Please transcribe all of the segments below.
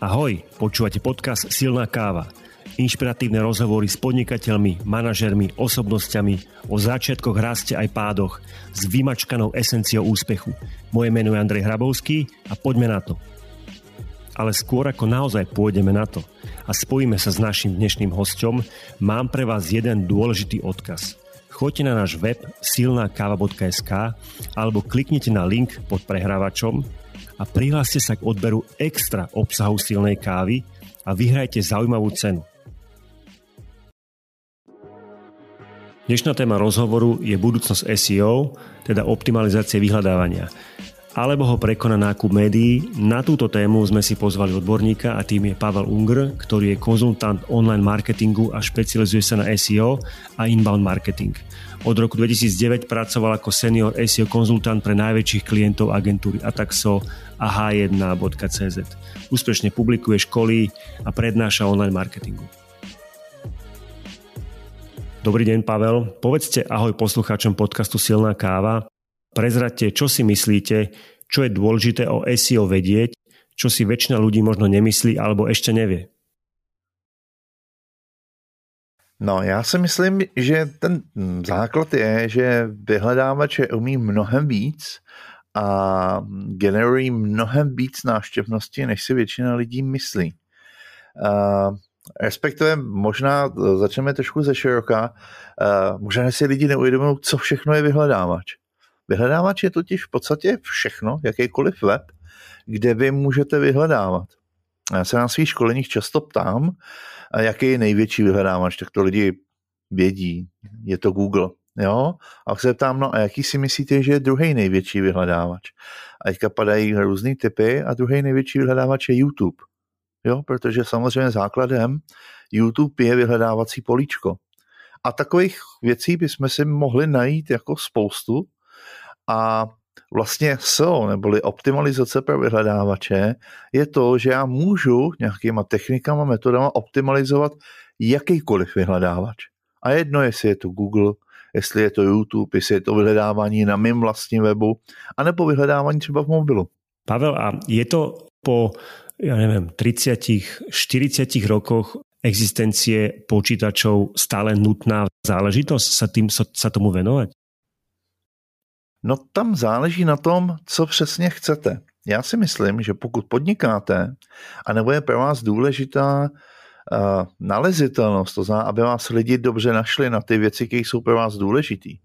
Ahoj, počúvate podcast Silná káva. Inšpiratívne rozhovory s podnikateľmi, manažermi, osobnosťami o začiatkoch, raste aj pádoch s vymačkanou esenciou úspechu. Moje meno je Andrej Hrabovský a poďme na to. Ale skôr ako naozaj pôjdeme na to a spojíme sa s našim dnešným hostom, mám pre vás jeden dôležitý odkaz. Choďte na náš web silnákava.sk alebo kliknite na link pod prehrávačom a prihláste sa k odberu extra obsahu silnej kávy a vyhrajte zaujímavú cenu. Dnešná téma rozhovoru je budúcnosť SEO, teda optimalizácie vyhľadávania alebo ho prekoná nákup médií. Na túto tému sme si pozvali odborníka a tým je Pavel Unger, ktorý je konzultant online marketingu a špecializuje sa na SEO a inbound marketing. Od roku 2009 pracoval ako senior SEO konzultant pre najväčších klientov agentúry Ataxo a h1.cz. Úspešne publikuje školy a prednáša online marketingu. Dobrý deň, Pavel. Povedzte ahoj poslucháčom podcastu Silná káva. Prezradte, čo si myslíte, čo je dôležité o SEO vedieť, čo si väčšina ľudí možno nemyslí alebo ešte nevie. No, já si myslím, že ten základ je, že vyhledávače umí mnohem víc a generují mnohem víc návštěvnosti, než si většina lidí myslí. Uh, respektive možná začneme trošku ze široka, uh, možná si lidi neuvědomují, co všechno je vyhledávač. Vyhledávač je totiž v podstatě všechno, jakýkoliv web, kde vy můžete vyhledávat. Já se na svých školeních často ptám, jaký je největší vyhledávač, tak to lidi vědí, je to Google. Jo? A se ptám, no a jaký si myslíte, že je druhý největší vyhledávač? A teďka padají různý typy a druhý největší vyhledávač je YouTube. Jo, protože samozřejmě základem YouTube je vyhledávací políčko. A takových věcí bychom si mohli najít jako spoustu a vlastně SEO, neboli optimalizace pro vyhledávače, je to, že já můžu nějakýma technikama, metodama optimalizovat jakýkoliv vyhledávač. A jedno, jestli je to Google, jestli je to YouTube, jestli je to vyhledávání na mém vlastním webu, anebo vyhledávání třeba v mobilu. Pavel, a je to po, ja neviem, 30, 40 rokoch existencie počítačov stále nutná záležitosť sa, tým, sa tomu venovať? No tam záleží na tom, co přesně chcete. Já si myslím, že pokud podnikáte, a nebo je pro vás důležitá uh, nalezitelnost, to znamená, aby vás lidi dobře našli na ty věci, které jsou pro vás důležitý.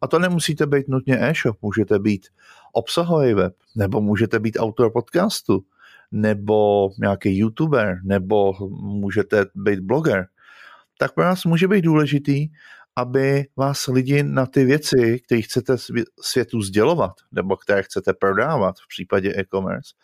A to nemusíte být nutně e-shop, můžete být obsahový web, nebo můžete být autor podcastu, nebo nějaký youtuber, nebo můžete být bloger, tak pro vás může být důležitý, aby vás lidi na ty věci, které chcete světu sdělovat, nebo které chcete prodávat v případě e-commerce,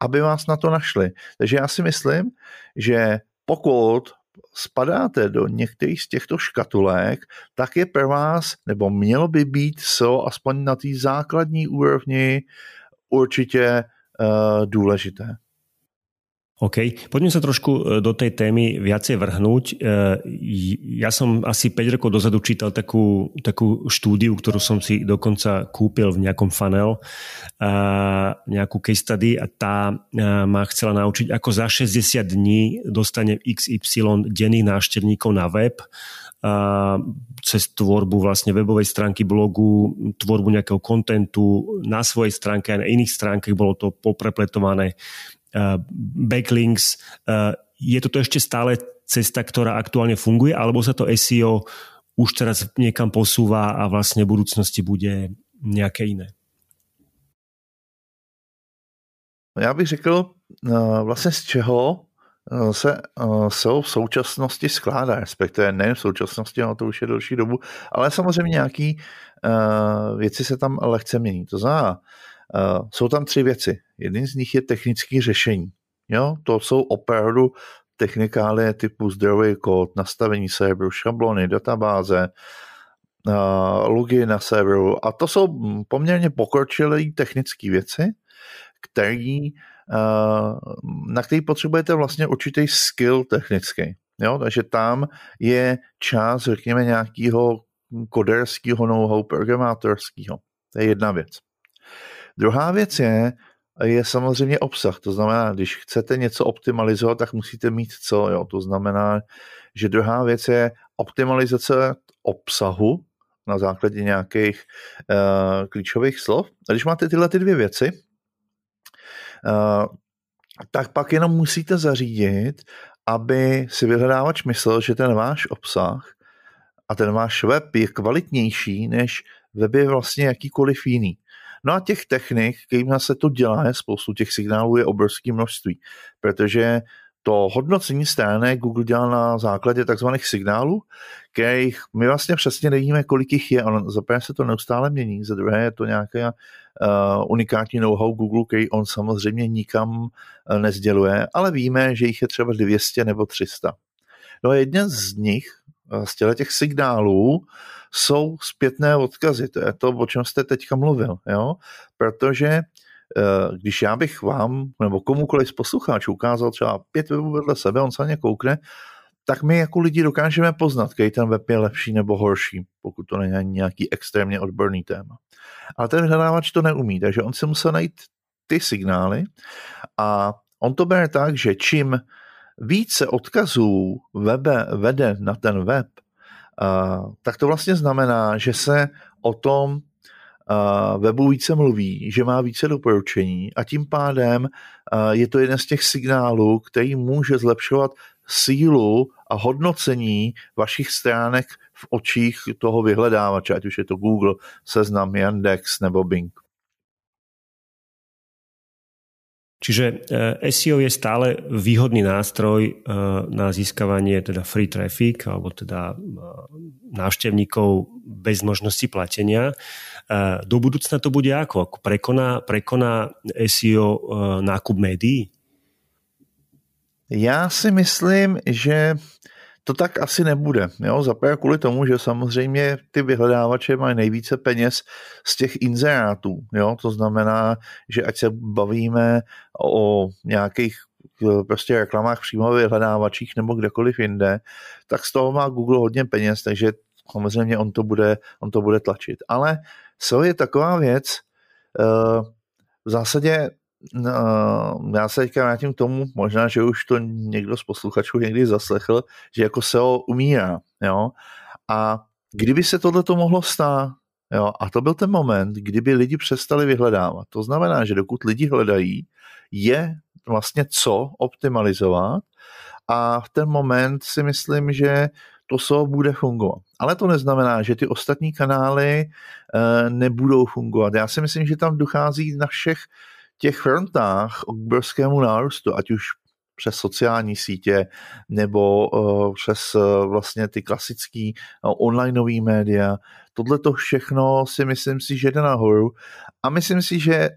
aby vás na to našli. Takže já si myslím, že pokud spadáte do některých z těchto škatulek, tak je pro vás, nebo mělo by být so aspoň na té základní úrovni určitě uh, důležité. OK, poďme sa trošku e, do tej témy viacej vrhnúť. E, ja som asi 5 rokov dozadu čítal takú, takú štúdiu, ktorú som si dokonca kúpil v nejakom funnel, nejakú case study a tá e, ma chcela naučiť, ako za 60 dní dostane XY denných návštevníkov na web, cez tvorbu vlastne webovej stránky blogu, tvorbu nejakého kontentu na svojej stránke a na iných stránkach bolo to poprepletované backlinks. Eh, je toto ešte stále cesta, ktorá aktuálne funguje, alebo sa to SEO už teraz niekam posúva a vlastne v budúcnosti bude nějaké jiné? Já bych řekl, eh, vlastně z čeho se SEO v současnosti skládá, respektive ne v současnosti, ale to už je delší dobu, ale samozřejmě nějaký věci se tam lehce mění. To znamená, Uh, jsou tam tři věci. Jedním z nich je technické řešení. Jo? To jsou opravdu technikálie typu zdrojový kód, nastavení serveru, šablony, databáze, uh, login na serveru. A to jsou poměrně pokročilé technické věci, který, uh, na který potřebujete vlastně určitý skill technický. Jo? Takže tam je čas, řekněme, nějakého koderského know-how, programátorského. To je jedna věc. Druhá věc je je samozřejmě obsah. To znamená, když chcete něco optimalizovat, tak musíte mít co. Jo? To znamená, že druhá věc je optimalizace obsahu na základě nějakých uh, klíčových slov. A když máte tyhle ty dvě věci, uh, tak pak jenom musíte zařídit, aby si vyhledávač myslel, že ten váš obsah a ten váš web je kvalitnější než weby vlastně jakýkoliv jiný. No a těch technik, kterým se to dělá, je spoustu těch signálů je obrovské množství, protože to hodnocení stránek Google dělá na základě takzvaných signálů, kterých my vlastně přesně nevíme, kolik jich je. Ono, za prvé se to neustále mění, za druhé je to nějaké uh, unikátní know-how Google, který on samozřejmě nikam uh, nezděluje, ale víme, že jich je třeba 200 nebo 300. No a jeden z nich, z těch signálů, jsou zpětné odkazy. To je to, o čem jste teďka mluvil. Jo? Protože Eh, když já bych vám nebo komukoliv z posluchačů ukázal třeba pět webů vedle sebe, on se na ně koukne, tak my jako lidi dokážeme poznat, který ten web je lepší nebo horší, pokud to není nějaký extrémně odborný téma. Ale ten vyhledávač to neumí, takže on si musel najít ty signály a on to bere tak, že čím více odkazů webe vede na ten web, tak to vlastně znamená, že se o tom webu více mluví, že má více doporučení a tím pádem je to jeden z těch signálů, který může zlepšovat sílu a hodnocení vašich stránek v očích toho vyhledávače, ať už je to Google, Seznam, Yandex nebo Bing. Čiže eh, SEO je stále výhodný nástroj eh, na získavanie teda free traffic alebo teda eh, návštevníkov bez možnosti platenia. Do budúcna to bude ako? prekoná, prekoná SEO nákup médií? Já si myslím, že to tak asi nebude. Jo? Zaprvé kvůli tomu, že samozřejmě ty vyhledávače mají nejvíce peněz z těch inzerátů. Jo? To znamená, že ať se bavíme o nějakých eh, prostě reklamách přímo vyhledávačích nebo kdekoliv jinde, tak z toho má Google hodně peněz, takže samozřejmě on to bude, on to bude tlačit. Ale SEO je taková věc, eh, v zásadě No, já se teďka vrátím k tomu, možná, že už to někdo z posluchačů někdy zaslechl, že jako SEO umírá, jo, a kdyby se tohle to mohlo stát, jo, a to byl ten moment, kdyby lidi přestali vyhledávat. To znamená, že dokud lidi hledají, je vlastně co optimalizovat a v ten moment si myslím, že to SEO bude fungovat. Ale to neznamená, že ty ostatní kanály e, nebudou fungovat. Já si myslím, že tam dochází na všech těch frontách obrovskému nárůstu, ať už přes sociální sítě nebo uh, přes uh, vlastně ty klasické uh, onlineové média. Tohle to všechno si myslím si, že jde nahoru a myslím si, že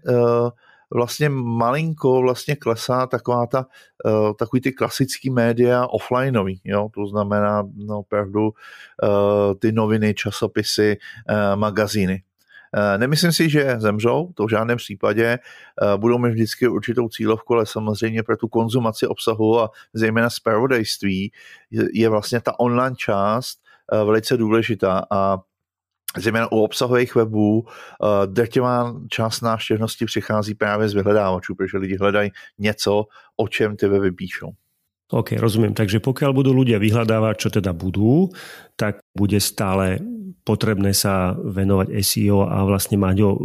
vlastně malinko vlastně klesá taková ta, takový ty klasický média offlineový, jo, to znamená no, opravdu ty noviny, časopisy, magazíny. Eh, nemyslím si, že zemřou, to v žádném případě. Eh, budou mít vždycky určitou cílovku, ale samozřejmě pro tu konzumaci obsahu a zejména zpravodajství je vlastně ta online část eh, velice důležitá a zejména u obsahových webů drtivá část návštěvnosti přichází právě z vyhledávačů, protože lidi hledají něco, o čem ty weby píšou. OK, rozumiem. Takže pokiaľ budú ľudia vyhľadávať, čo teda budú, tak bude stále potrebné sa venovať SEO a vlastne mať ho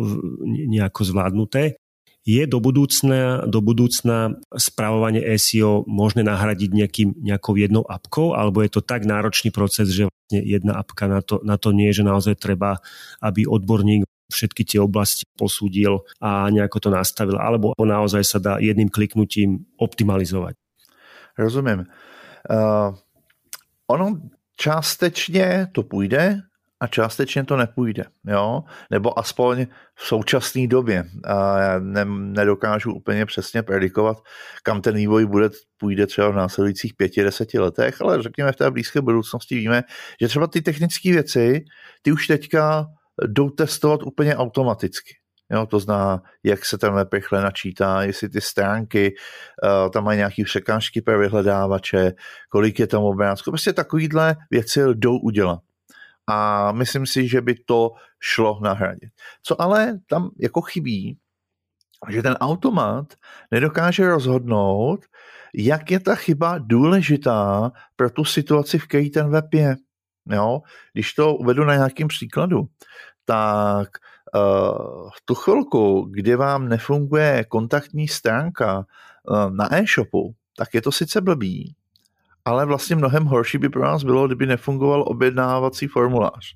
nejako zvládnuté. Je do budúcna, do budúcna správovanie SEO možné nahradiť nejakým, nejakou jednou apkou, alebo je to tak náročný proces, že vlastne jedna apka na to, na to nie, že naozaj treba, aby odborník všetky tie oblasti posúdil a nejako to nastavil, alebo naozaj sa dá jedným kliknutím optimalizovať. Rozumím. Uh, ono částečně to půjde a částečně to nepůjde, jo? nebo aspoň v současné době. A já ne, nedokážu úplně přesně predikovat, kam ten vývoj bude, půjde třeba v následujících pěti, deseti letech, ale řekněme v té blízké budoucnosti víme, že třeba ty technické věci, ty už teďka jdou testovat úplně automaticky. Jo, to zná, jak se web rychle načítá, jestli ty stránky uh, tam mají nějaké překážky pro vyhledávače, kolik je tam obrázků. Prostě takovýhle věci jdou udělat. A myslím si, že by to šlo nahradit. Co ale tam jako chybí, že ten automat nedokáže rozhodnout, jak je ta chyba důležitá pro tu situaci, v které ten web je. Jo? Když to uvedu na nějakým příkladu, tak uh, v tu chvilku, kdy vám nefunguje kontaktní stránka uh, na e-shopu, tak je to sice blbý, ale vlastně mnohem horší by pro nás bylo, kdyby nefungoval objednávací formulář.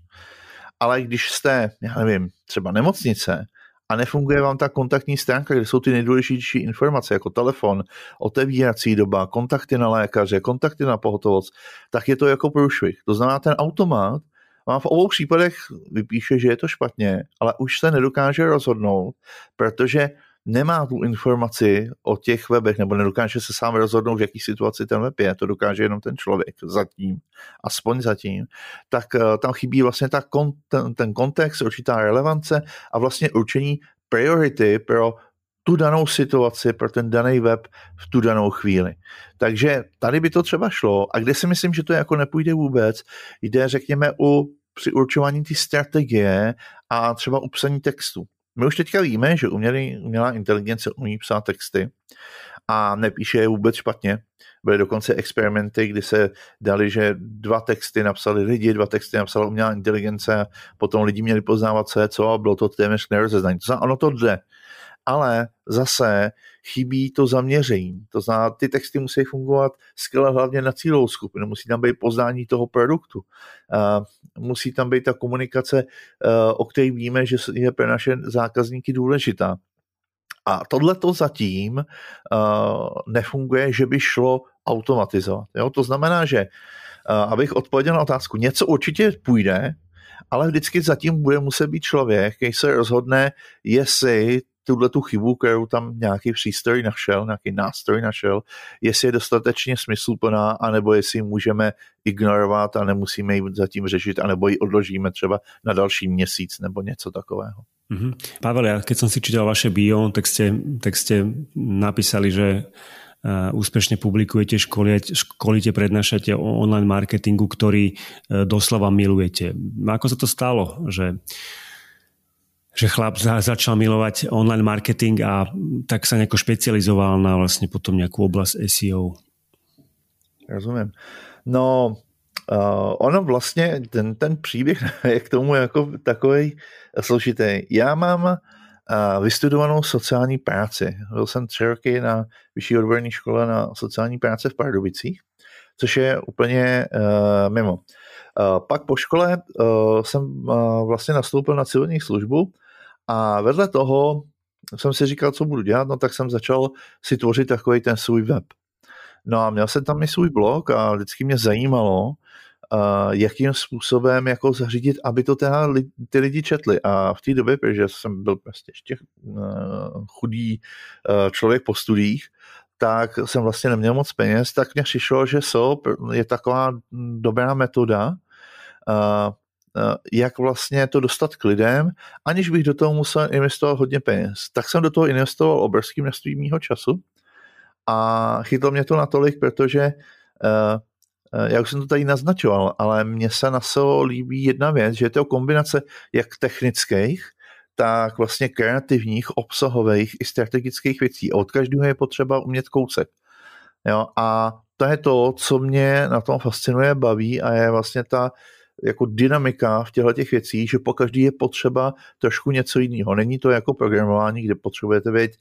Ale když jste, já nevím, třeba nemocnice a nefunguje vám ta kontaktní stránka, kde jsou ty nejdůležitější informace, jako telefon, otevírací doba, kontakty na lékaře, kontakty na pohotovost, tak je to jako průšvih. To znamená, ten automat vám v obou případech vypíše, že je to špatně, ale už se nedokáže rozhodnout, protože nemá tu informaci o těch webech, nebo nedokáže se sám rozhodnout, v jaký situaci ten web je, to dokáže jenom ten člověk zatím, aspoň zatím, tak uh, tam chybí vlastně ta kon, ten, ten kontext, určitá relevance a vlastně určení priority pro tu danou situaci, pro ten daný web v tu danou chvíli. Takže tady by to třeba šlo a kde si myslím, že to jako nepůjde vůbec, jde řekněme u při určování té strategie a třeba u psaní textu. My už teďka víme, že umělý, umělá inteligence umí psát texty a nepíše je vůbec špatně. Byly dokonce experimenty, kdy se dali, že dva texty napsali lidi, dva texty napsala umělá inteligence potom lidi měli poznávat, co je co a bylo to téměř nerozeznání. To znamená, ono to jde ale zase chybí to zaměření. To znamená, ty texty musí fungovat skvěle hlavně na cílovou skupinu, musí tam být poznání toho produktu, musí tam být ta komunikace, uh, o které víme, že je pro naše zákazníky důležitá. A tohle to zatím uh, nefunguje, že by šlo automatizovat. Jo? To znamená, že uh, abych odpověděl na otázku, něco určitě půjde, ale vždycky zatím bude muset být člověk, který se rozhodne, jestli tuhle tu chybu, kterou tam nějaký přístroj našel, nějaký nástroj našel, jestli je dostatečně smysluplná, anebo jestli můžeme ignorovat a nemusíme ji zatím řešit, anebo ji odložíme třeba na další měsíc nebo něco takového. Mm-hmm. Pavel, ja keď som si čítal vaše bio, tak ste, tak ste napísali, že uh, úspešne publikujete, školíte, školíte, prednášate o online marketingu, ktorý uh, doslova milujete. Ako sa to stalo, že že chlap za, začal milovať online marketing a tak sa nejako špecializoval na vlastně potom nějakou oblast SEO. Rozumím. No, uh, ono vlastně, ten, ten příběh je k tomu jako takový složitý. Já mám uh, vystudovanou sociální práci. Byl jsem tři roky na vyšší odborné škole na sociální práce v Pardubicích, což je úplně uh, mimo. Uh, pak po škole uh, jsem uh, vlastně nastoupil na civilní službu a vedle toho jsem si říkal, co budu dělat, no tak jsem začal si tvořit takový ten svůj web. No a měl jsem tam i svůj blog a vždycky mě zajímalo, uh, jakým způsobem jako zařídit, aby to teda li, ty lidi četli. A v té době, protože jsem byl prostě ještě uh, chudý uh, člověk po studiích, tak jsem vlastně neměl moc peněz, tak mě přišlo, že SOP je taková dobrá metoda, jak vlastně to dostat k lidem, aniž bych do toho musel investovat hodně peněz. Tak jsem do toho investoval obrovský množství mýho času a chytlo mě to natolik, protože uh, já už jsem to tady naznačoval, ale mně se na SEO líbí jedna věc, že je to kombinace jak technických, tak vlastně kreativních, obsahových i strategických věcí. Od každého je potřeba umět kousek. Jo? A to je to, co mě na tom fascinuje, baví a je vlastně ta jako dynamika v těchto těch věcí, že po každý je potřeba trošku něco jiného. Není to jako programování, kde potřebujete být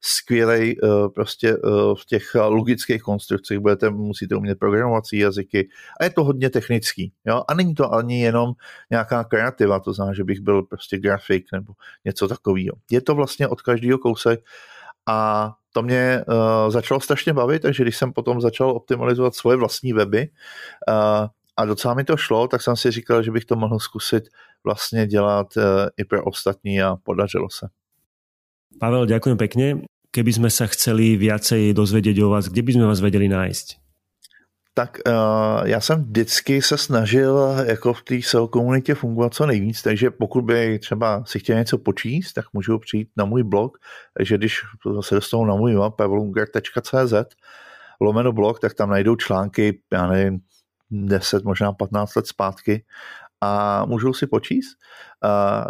skvělej uh, prostě uh, v těch logických konstrukcích, budete, musíte umět programovací jazyky a je to hodně technický. Jo? A není to ani jenom nějaká kreativa, to znamená, že bych byl prostě grafik nebo něco takového. Je to vlastně od každého kousek a to mě uh, začalo strašně bavit, takže když jsem potom začal optimalizovat svoje vlastní weby, uh, a docela mi to šlo, tak jsem si říkal, že bych to mohl zkusit vlastně dělat uh, i pro ostatní a podařilo se. Pavel, ďakujem pekne. Keby sme sa chceli viacej dozvedieť o vás, kde by sme vás vedeli nájsť? Tak uh, já jsem vždycky se snažil jako v té SEO komunitě fungovat co nejvíc, takže pokud by třeba si chtěl něco počíst, tak můžu přijít na můj blog, takže když se dostanou na můj web pavlunger.cz lomeno blog, tak tam najdou články, já nevím, 10, možná 15 let zpátky a můžou si počíst.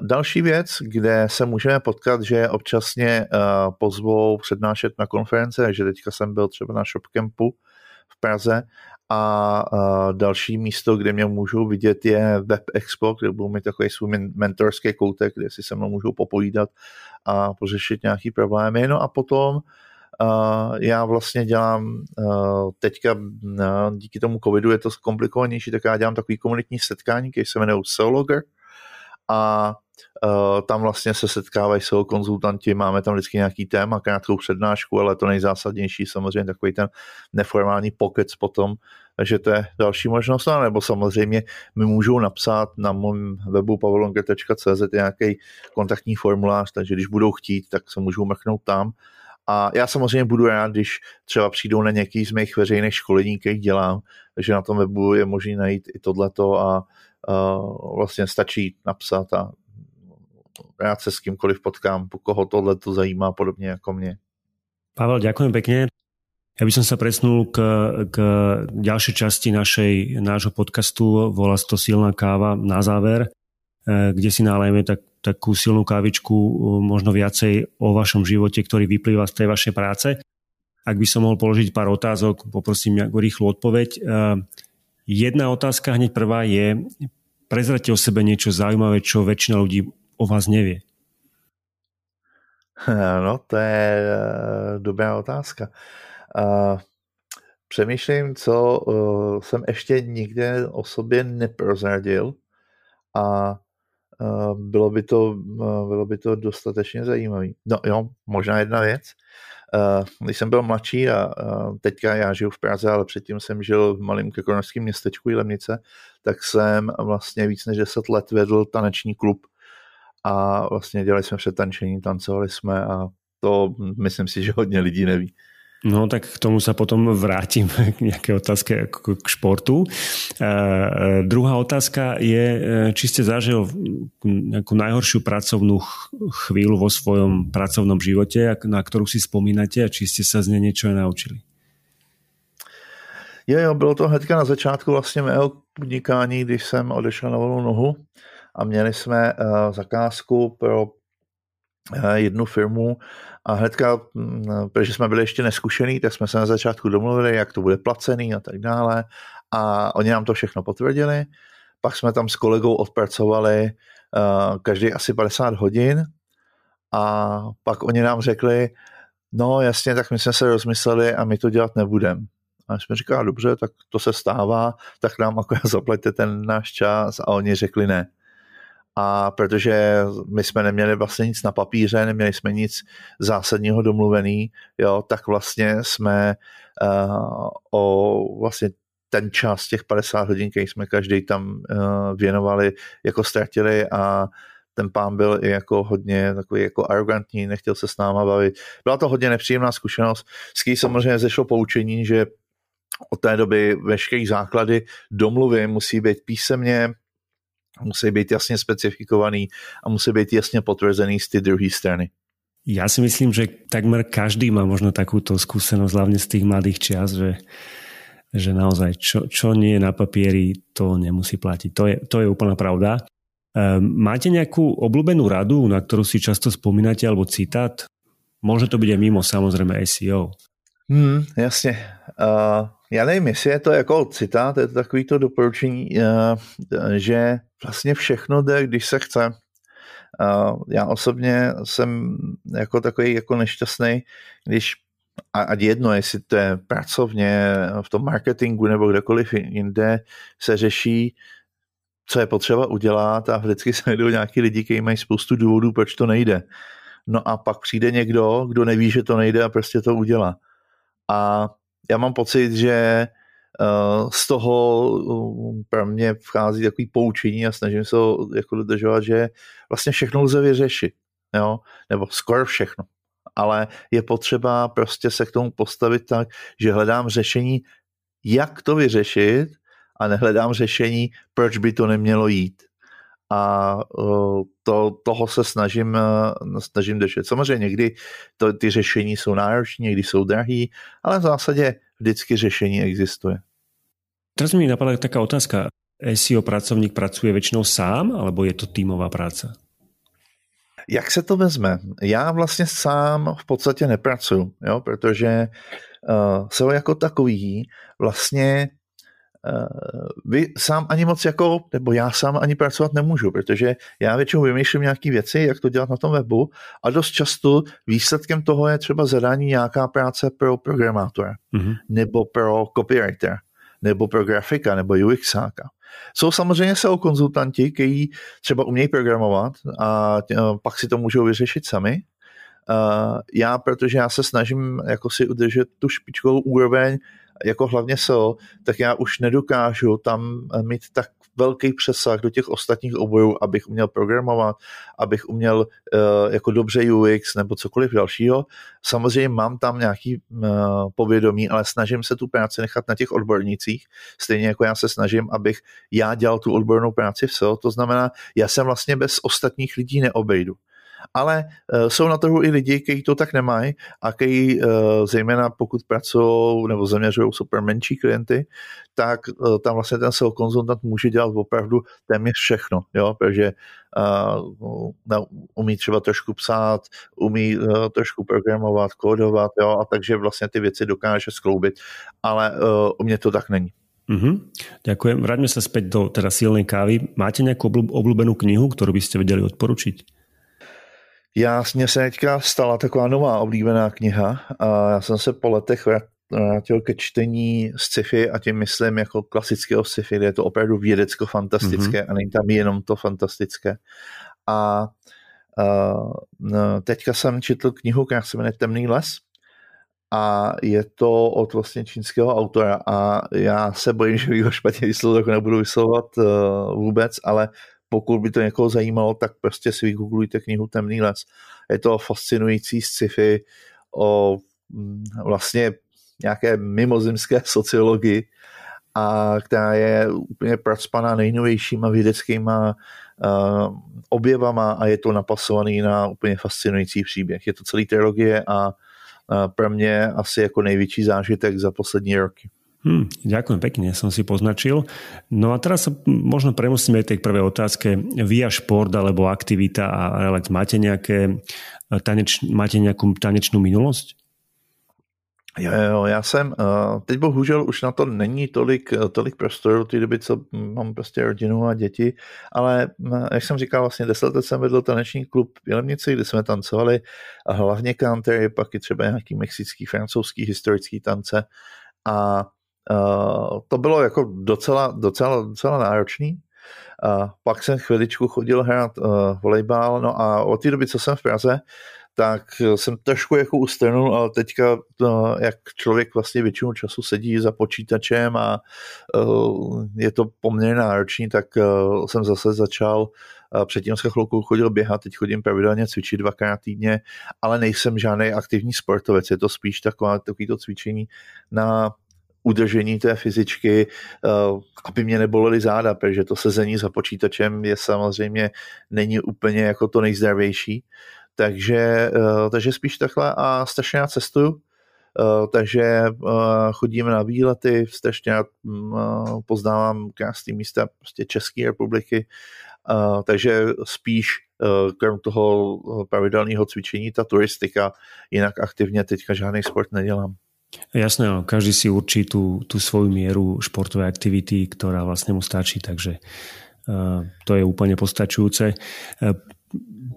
Další věc, kde se můžeme potkat, že občasně pozvou přednášet na konference, že teďka jsem byl třeba na ShopCampu v Praze a další místo, kde mě můžou vidět, je Web Expo, kde budou mít takový svůj mentorský koutek, kde si se mnou můžou popovídat a pořešit nějaký problémy. No a potom já vlastně dělám uh, teďka uh, díky tomu covidu je to komplikovanější, tak já dělám takový komunitní setkání, který se jmenuje Sologer a tam vlastně se setkávají solo konzultanti, máme tam vždycky nějaký téma, krátkou přednášku, ale to nejzásadnější samozřejmě takový ten neformální pokec potom, takže to je další možnost, no, nebo samozřejmě mi můžou napsat na mém webu pavelonge.cz nějaký kontaktní formulář, takže když budou chtít, tak se můžou mrknout tam a já samozřejmě budu rád, když třeba přijdou na nějaký z mých veřejných školení, které dělám, takže na tom webu je možné najít i tohleto a, a vlastně stačí napsat a rád se s kýmkoliv potkám, po koho tohle to zajímá, podobně jako mě. Pavel, ďakujem pekne. Ja by som sa presnul k, k ďalšej časti našej, nášho podcastu, volá to Silná káva na záver, eh, kde si nalejeme tak takú silnú kávičku, možno viacej o vašom živote, ktorý vyplýva z tej vašej práce. Ak by som mohol položiť pár otázok, poprosím nejakú rýchlu odpoveď. E, jedna otázka hneď prvá je, prezrate o sebe niečo zaujímavé, čo väčšina ľudí o vás nevie. No, to je e, dobrá otázka. Přemýšlím, co jsem ještě nikde o sobě neprozradil a bylo by to, bylo by to dostatečně zajímavé. No jo, možná jedna věc. Když jsem byl mladší a teďka já žiju v Praze, ale předtím jsem žil v malém kekonorském městečku Jilemnice, tak jsem vlastně víc než 10 let vedl taneční klub a vlastně dělali jsme přetančení, tancovali jsme a to myslím si, že hodně lidí neví. No tak k tomu sa potom vrátim k nejaké otázke k športu. Uh, druhá otázka je, e, či ste zažil nejakú najhoršiu pracovnú chvíľu vo svojom pracovnom živote, na ktorú si spomínate a či ste sa z nej niečo naučili. Jo, jo, bylo to hnedka na začátku vlastně mého podnikání, když jsem odešel na volnou nohu a měli jsme uh, zakázku pro jednu firmu. A hnedka, mm, protože jsme byli ještě neskušený, tak jsme se na začátku domluvili, jak to bude placený a tak dále. A oni nám to všechno potvrdili. Pak jsme tam s kolegou odpracovali uh, každý asi 50 hodin. A pak oni nám řekli, no jasně, tak my jsme se rozmysleli a my to dělat nebudeme. A jsme říkali, dobře, tak to se stává, tak nám akorát zaplaťte ten náš čas. A oni řekli ne a protože my jsme neměli vlastně nic na papíře, neměli jsme nic zásadního domluvený, jo, tak vlastně jsme uh, o vlastně ten čas těch 50 hodin, který jsme každý tam uh, věnovali, jako ztratili a ten pán byl i jako hodně takový jako arrogantní, nechtěl se s náma bavit. Byla to hodně nepříjemná zkušenost, s kým samozřejmě zešlo poučení, že od té doby veškeré základy domluvy musí být písemně, musí být jasně specifikovaný a musí být jasně potvrzený z té druhé strany. Ja si myslím, že takmer každý má možno takúto skúsenosť, hlavne z tých mladých čias, že, že naozaj čo, čo nie je na papieri, to nemusí platiť. To je, to je úplná pravda. Um, máte nejakú obľúbenú radu, na ktorú si často spomínate, alebo citát? Môže to byť aj mimo samozrejme SEO. Hmm, jasně. Uh, já nevím, jestli je to jako citát, je to takový to doporučení, uh, že vlastně všechno jde, když se chce. Uh, já osobně jsem jako takový jako nešťastný, když a ať jedno, jestli to je pracovně, v tom marketingu nebo kdekoliv jinde, se řeší, co je potřeba udělat a vždycky se najdou nějaký lidi, kteří mají spoustu důvodů, proč to nejde. No a pak přijde někdo, kdo neví, že to nejde a prostě to udělá. A já mám pocit, že uh, z toho uh, pro mě vchází takový poučení a snažím se ho jako dodržovat, že vlastně všechno lze vyřešit, jo? nebo skoro všechno. Ale je potřeba prostě se k tomu postavit tak, že hledám řešení, jak to vyřešit a nehledám řešení, proč by to nemělo jít a to, toho se snažím, snažím držet. Samozřejmě někdy to, ty řešení jsou náročné, někdy jsou drahý, ale v zásadě vždycky řešení existuje. Teraz mi napadá taká otázka. SEO pracovník pracuje většinou sám, alebo je to týmová práce? Jak se to vezme? Já vlastně sám v podstatě nepracuju, jo, protože uh, SEO jako takový vlastně vy sám ani moc jako, nebo já sám ani pracovat nemůžu, protože já většinou vymýšlím nějaké věci, jak to dělat na tom webu a dost často výsledkem toho je třeba zadání nějaká práce pro programátora mm-hmm. nebo pro copywriter nebo pro grafika nebo UXáka. Jsou samozřejmě SEO konzultanti, kteří třeba umějí programovat a pak si to můžou vyřešit sami. Já, protože já se snažím jako si udržet tu špičkovou úroveň, jako hlavně SEO, tak já už nedokážu tam mít tak velký přesah do těch ostatních oborů, abych uměl programovat, abych uměl uh, jako dobře UX nebo cokoliv dalšího. Samozřejmě mám tam nějaký uh, povědomí, ale snažím se tu práci nechat na těch odbornících, stejně jako já se snažím, abych já dělal tu odbornou práci v SEO, to znamená, já jsem vlastně bez ostatních lidí neobejdu ale uh, jsou na trhu i lidi, kteří to tak nemají a kteří, uh, zejména pokud pracují nebo zaměřují super menší klienty, tak uh, tam vlastně ten SEO konzultant může dělat opravdu téměř všechno, jo, protože uh, umí třeba trošku psát, umí uh, trošku programovat, kódovat, jo, a takže vlastně ty věci dokáže skloubit, ale uh, u mě to tak není. Mm-hmm. Ďakujem. Vráťme sa späť do teda silnej kávy. Máte nejakú obľúbenú knihu, ktorú by ste vedeli odporučiť? Já, mně se teďka stala taková nová oblíbená kniha a já jsem se po letech vrátil ke čtení sci-fi a tím myslím jako klasického sci-fi, kde je to opravdu vědecko-fantastické mm-hmm. a není tam jenom to fantastické. A uh, teďka jsem četl knihu, která se jmenuje Temný les a je to od vlastně čínského autora a já se bojím, že ho špatně vyslovil, tak nebudu vyslovovat uh, vůbec, ale pokud by to někoho zajímalo, tak prostě si vygooglujte knihu Temný les. Je to fascinující sci-fi o mm, vlastně nějaké mimozemské sociologii, a která je úplně pracpaná nejnovějšíma vědeckýma objevama a je to napasovaný na úplně fascinující příběh. Je to celý trilogie a pro mě asi jako největší zážitek za poslední roky. Hmm, ďakujem pekne, som si poznačil. No a teraz sa možno premusíme tej prvej otázke. Vy a šport alebo aktivita a relax, máte, nejaké, eh, taneč, máte nejakú tanečnú minulosť? Jo, jo, já jsem, uh, teď bohužel už na to není tolik, eh, tolik prostoru té doby, co mám prostě rodinu a děti, ale jak jsem říkal, vlastně deset let jsem vedl taneční klub v Jelemnici, kde jsme tancovali a hlavně country, pak i třeba nějaký mexický, francouzský, historický tance a Uh, to bylo jako docela, docela, docela náročný. Uh, pak jsem chviličku chodil hrát uh, volejbal, no a od té doby, co jsem v Praze, tak jsem trošku jako ustrnul, ale teďka, uh, jak člověk vlastně většinu času sedí za počítačem a uh, je to poměrně náročný, tak uh, jsem zase začal Předtím jsem chvilku chodil běhat, teď chodím pravidelně cvičit dvakrát týdně, ale nejsem žádný aktivní sportovec, je to spíš taková, takový cvičení na udržení té fyzičky, eh, aby mě nebolely záda, protože to sezení za počítačem je samozřejmě není úplně jako to nejzdravější. Takže, eh, takže spíš takhle a strašně já cestuju, eh, takže chodíme na výlety, strašně rád mm, poznávám krásné místa prostě České republiky, takže spíš krom toho pravidelného cvičení ta turistika, jinak aktivně teďka žádný sport nedělám. Jasné, no, každý si určí tú, tú svoju mieru športovej aktivity, ktorá vlastne mu stačí, takže uh, to je úplne postačujúce.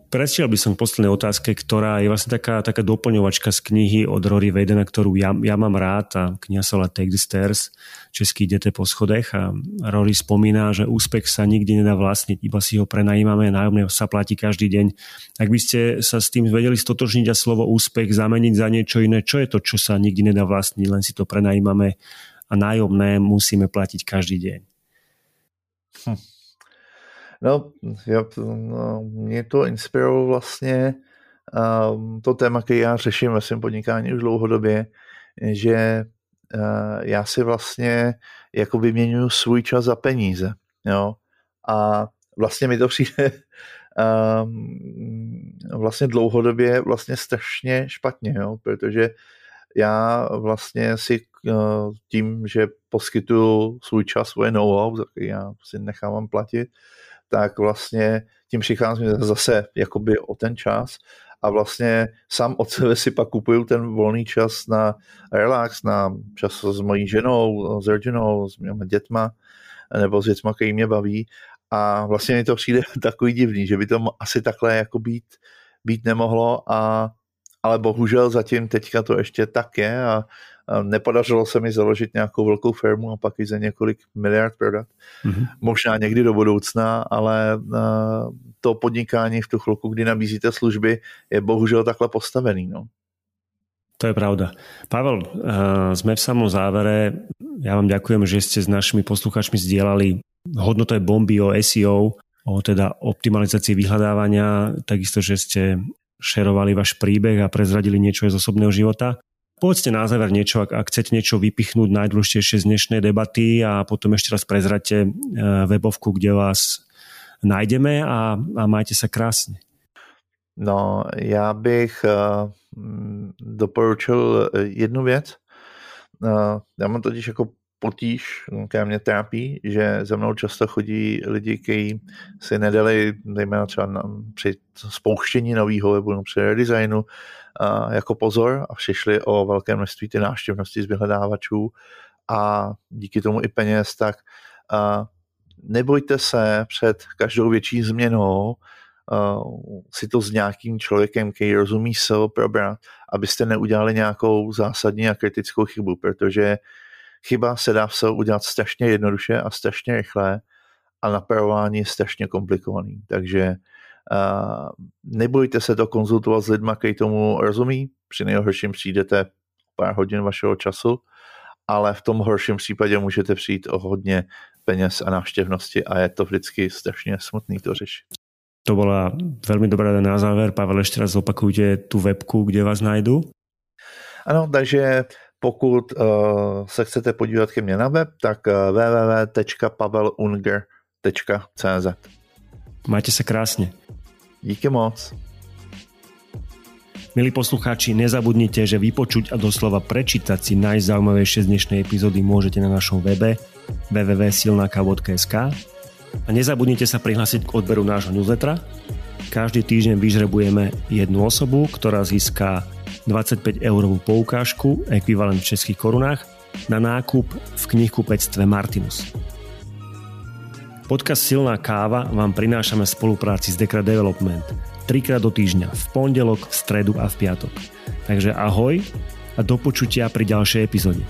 Prešiel by som k poslednej otázke, ktorá je vlastne taká, taká doplňovačka z knihy od Rory Vedena, ktorú ja, ja mám rád a kniha sa Take the Stairs, český idete po schodech a Rory spomína, že úspech sa nikdy nedá vlastniť, iba si ho prenajímame, nájomné sa platí každý deň. Ak by ste sa s tým vedeli stotožniť a slovo úspech zameniť za niečo iné, čo je to, čo sa nikdy nedá vlastniť, len si to prenajímame a nájomné musíme platiť každý deň. Hm. No, já, no, mě to inspirovalo vlastně um, to téma, který já řeším ve svém podnikání už dlouhodobě, že uh, já si vlastně jako vyměňuji svůj čas za peníze. Jo? A vlastně mi to přijde um, vlastně dlouhodobě vlastně strašně špatně, jo? protože já vlastně si tím, že poskytuju svůj čas, svoje know-how, já si nechávám platit, tak vlastně tím přicházím zase jakoby o ten čas a vlastně sám od sebe si pak kupuju ten volný čas na relax, na čas s mojí ženou, s rodinou, s mými dětma, nebo s dětma, který mě baví. A vlastně mi to přijde takový divný, že by to asi takhle jako být, být nemohlo a ale bohužel zatím teďka to ještě tak je a, a nepodařilo se mi založit nějakou velkou firmu a pak i za několik miliard prodat. Mm-hmm. Možná někdy do budoucna, ale to podnikání v tu chvilku, kdy nabízíte služby, je bohužel takhle postavený. No. To je pravda. Pavel, sme v samom závere. Ja vám ďakujem, že ste s našimi poslucháčmi zdieľali hodnotové bomby o SEO, o teda optimalizácii vyhľadávania, takisto, že ste šerovali váš príbeh a prezradili niečo z osobného života. Povedzte na záver niečo, ak, ak chcete niečo vypichnúť najdôležitejšie z dnešnej debaty a potom ešte raz prezrate e, webovku, kde vás najdeme a, a majte sa krásne. No, já bych uh, doporučil jednu věc. Uh, já mám totiž jako potíž, která mě trápí, že za mnou často chodí lidi, kteří si nedali, dejme třeba na, při spouštění nového webu nebo při redesignu a jako pozor a přišli o velké množství ty návštěvnosti z vyhledávačů a díky tomu i peněz, tak a nebojte se před každou větší změnou si to s nějakým člověkem, který rozumí SEO probrat, abyste neudělali nějakou zásadní a kritickou chybu, protože chyba se dá v udělat strašně jednoduše a strašně rychle a napravování je strašně komplikovaný. Takže uh, nebojte se to konzultovat s lidmi, kteří tomu rozumí. Při nejhorším přijdete pár hodin vašeho času, ale v tom horším případě můžete přijít o hodně peněz a návštěvnosti a je to vždycky strašně smutný to řešit. To byla velmi dobrá na záver. Pavel, ještě raz opakujte tu webku, kde vás najdu. Ano, takže pokud uh, se chcete podívat ke mně na web, tak uh, www.pavelunger.cz Majte se krásně. Díky moc. Milí poslucháči, nezabudnite, že vypočuť a doslova prečítať si najzaujímavejšie z dnešnej epizódy môžete na našom webe www.silnaka.sk a nezabudnite sa prihlásiť k odberu nášho newslettera. Každý týždeň vyžrebujeme jednu osobu, ktorá získa 25 eurovú poukážku, ekvivalent v českých korunách, na nákup v knihkupectve Martinus. Podcast Silná káva vám prinášame v spolupráci s Dekra Development trikrát do týždňa, v pondelok, v stredu a v piatok. Takže ahoj a do počutia pri ďalšej epizóde.